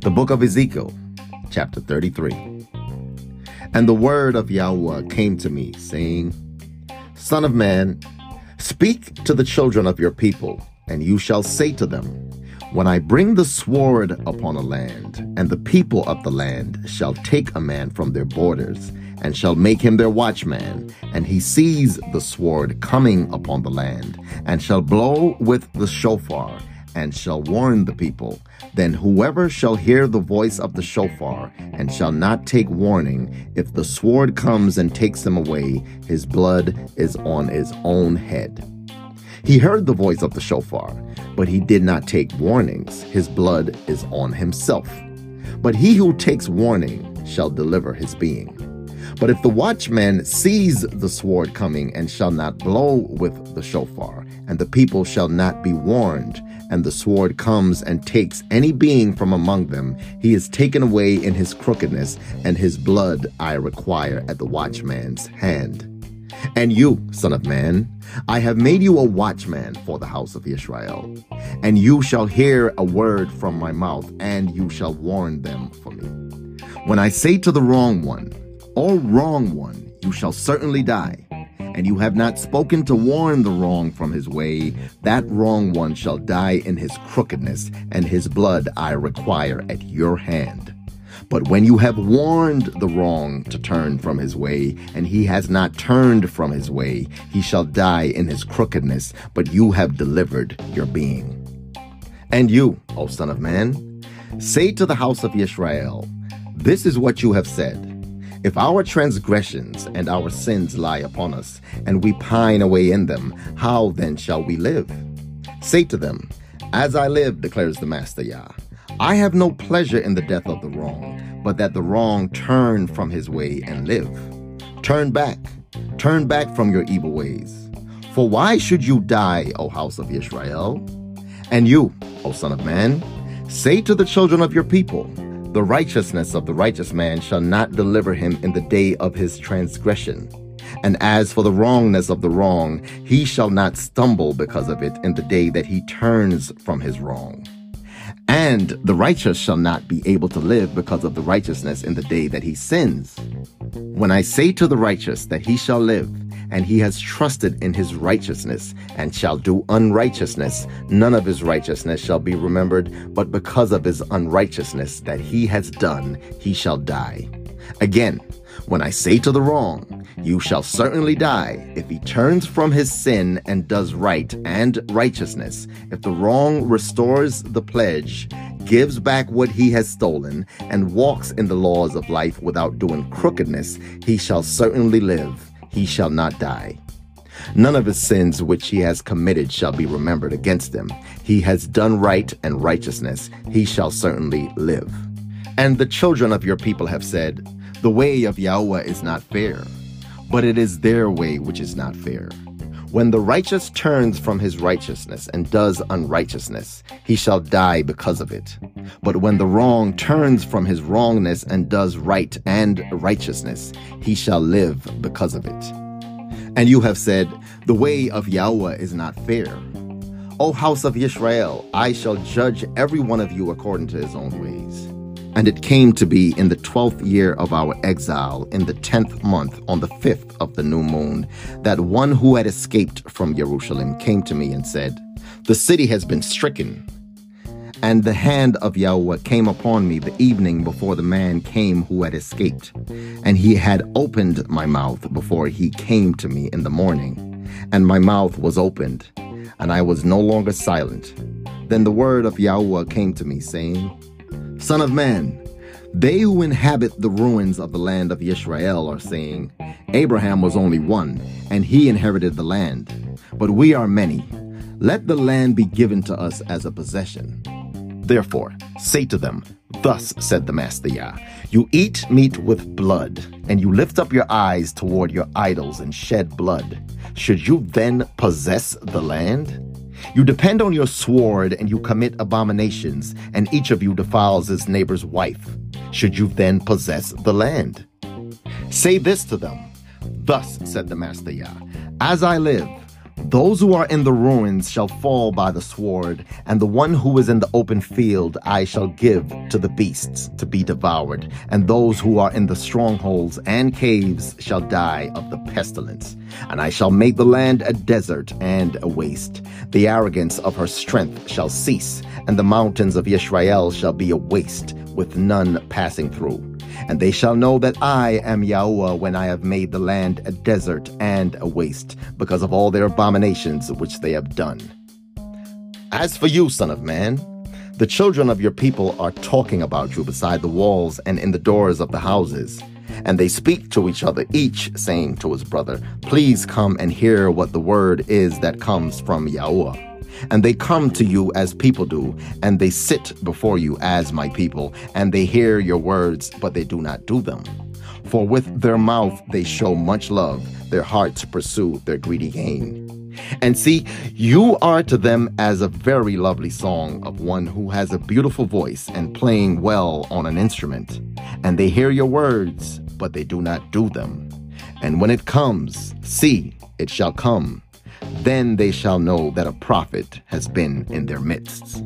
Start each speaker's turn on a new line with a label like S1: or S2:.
S1: The book of Ezekiel, chapter 33. And the word of Yahweh came to me, saying, Son of man, speak to the children of your people, and you shall say to them, When I bring the sword upon a land, and the people of the land shall take a man from their borders, and shall make him their watchman, and he sees the sword coming upon the land, and shall blow with the shofar, and shall warn the people. Then whoever shall hear the voice of the shofar, and shall not take warning, if the sword comes and takes him away, his blood is on his own head. He heard the voice of the shofar, but he did not take warnings. His blood is on himself. But he who takes warning shall deliver his being. But if the watchman sees the sword coming and shall not blow with the shofar, and the people shall not be warned, and the sword comes and takes any being from among them, he is taken away in his crookedness, and his blood I require at the watchman's hand. And you, son of man, I have made you a watchman for the house of Israel. And you shall hear a word from my mouth, and you shall warn them for me. When I say to the wrong one, O wrong one, you shall certainly die, and you have not spoken to warn the wrong from his way, that wrong one shall die in his crookedness, and his blood I require at your hand. But when you have warned the wrong to turn from his way, and he has not turned from his way, he shall die in his crookedness, but you have delivered your being. And you, O Son of Man, say to the house of Israel, This is what you have said. If our transgressions and our sins lie upon us, and we pine away in them, how then shall we live? Say to them, As I live, declares the Master Yah, I have no pleasure in the death of the wrong, but that the wrong turn from his way and live. Turn back, turn back from your evil ways. For why should you die, O house of Israel? And you, O son of man, say to the children of your people, the righteousness of the righteous man shall not deliver him in the day of his transgression. And as for the wrongness of the wrong, he shall not stumble because of it in the day that he turns from his wrong. And the righteous shall not be able to live because of the righteousness in the day that he sins. When I say to the righteous that he shall live, and he has trusted in his righteousness, and shall do unrighteousness, none of his righteousness shall be remembered, but because of his unrighteousness that he has done, he shall die. Again, when I say to the wrong, You shall certainly die, if he turns from his sin and does right and righteousness, if the wrong restores the pledge, gives back what he has stolen, and walks in the laws of life without doing crookedness, he shall certainly live he shall not die. None of his sins which he has committed shall be remembered against him. He has done right and righteousness. He shall certainly live. And the children of your people have said, The way of Yahweh is not fair, but it is their way which is not fair. When the righteous turns from his righteousness and does unrighteousness, he shall die because of it. But when the wrong turns from his wrongness and does right and righteousness, he shall live because of it. And you have said, The way of Yahweh is not fair. O house of Israel, I shall judge every one of you according to his own ways. And it came to be in the twelfth year of our exile, in the tenth month, on the fifth of the new moon, that one who had escaped from Jerusalem came to me and said, The city has been stricken. And the hand of Yahweh came upon me the evening before the man came who had escaped. And he had opened my mouth before he came to me in the morning. And my mouth was opened, and I was no longer silent. Then the word of Yahweh came to me, saying, Son of man, they who inhabit the ruins of the land of Israel are saying, Abraham was only one, and he inherited the land. But we are many. Let the land be given to us as a possession. Therefore, say to them, Thus said the Master Yah, You eat meat with blood, and you lift up your eyes toward your idols and shed blood. Should you then possess the land? You depend on your sword and you commit abominations, and each of you defiles his neighbor's wife. Should you then possess the land? Say this to them Thus said the Master Yah, As I live, Those who are in the ruins shall fall by the sword, and the one who is in the open field I shall give to the beasts to be devoured, and those who are in the strongholds and caves shall die of the pestilence. And I shall make the land a desert and a waste. The arrogance of her strength shall cease, and the mountains of Israel shall be a waste, with none passing through. And they shall know that I am Yahweh when I have made the land a desert and a waste, because of all their abominations which they have done. As for you, Son of Man, the children of your people are talking about you beside the walls and in the doors of the houses. And they speak to each other, each saying to his brother, Please come and hear what the word is that comes from Yahweh. And they come to you as people do, and they sit before you as my people, and they hear your words, but they do not do them. For with their mouth they show much love, their hearts pursue their greedy gain. And see, you are to them as a very lovely song of one who has a beautiful voice and playing well on an instrument. And they hear your words, but they do not do them. And when it comes, see, it shall come then they shall know that a prophet has been in their midst.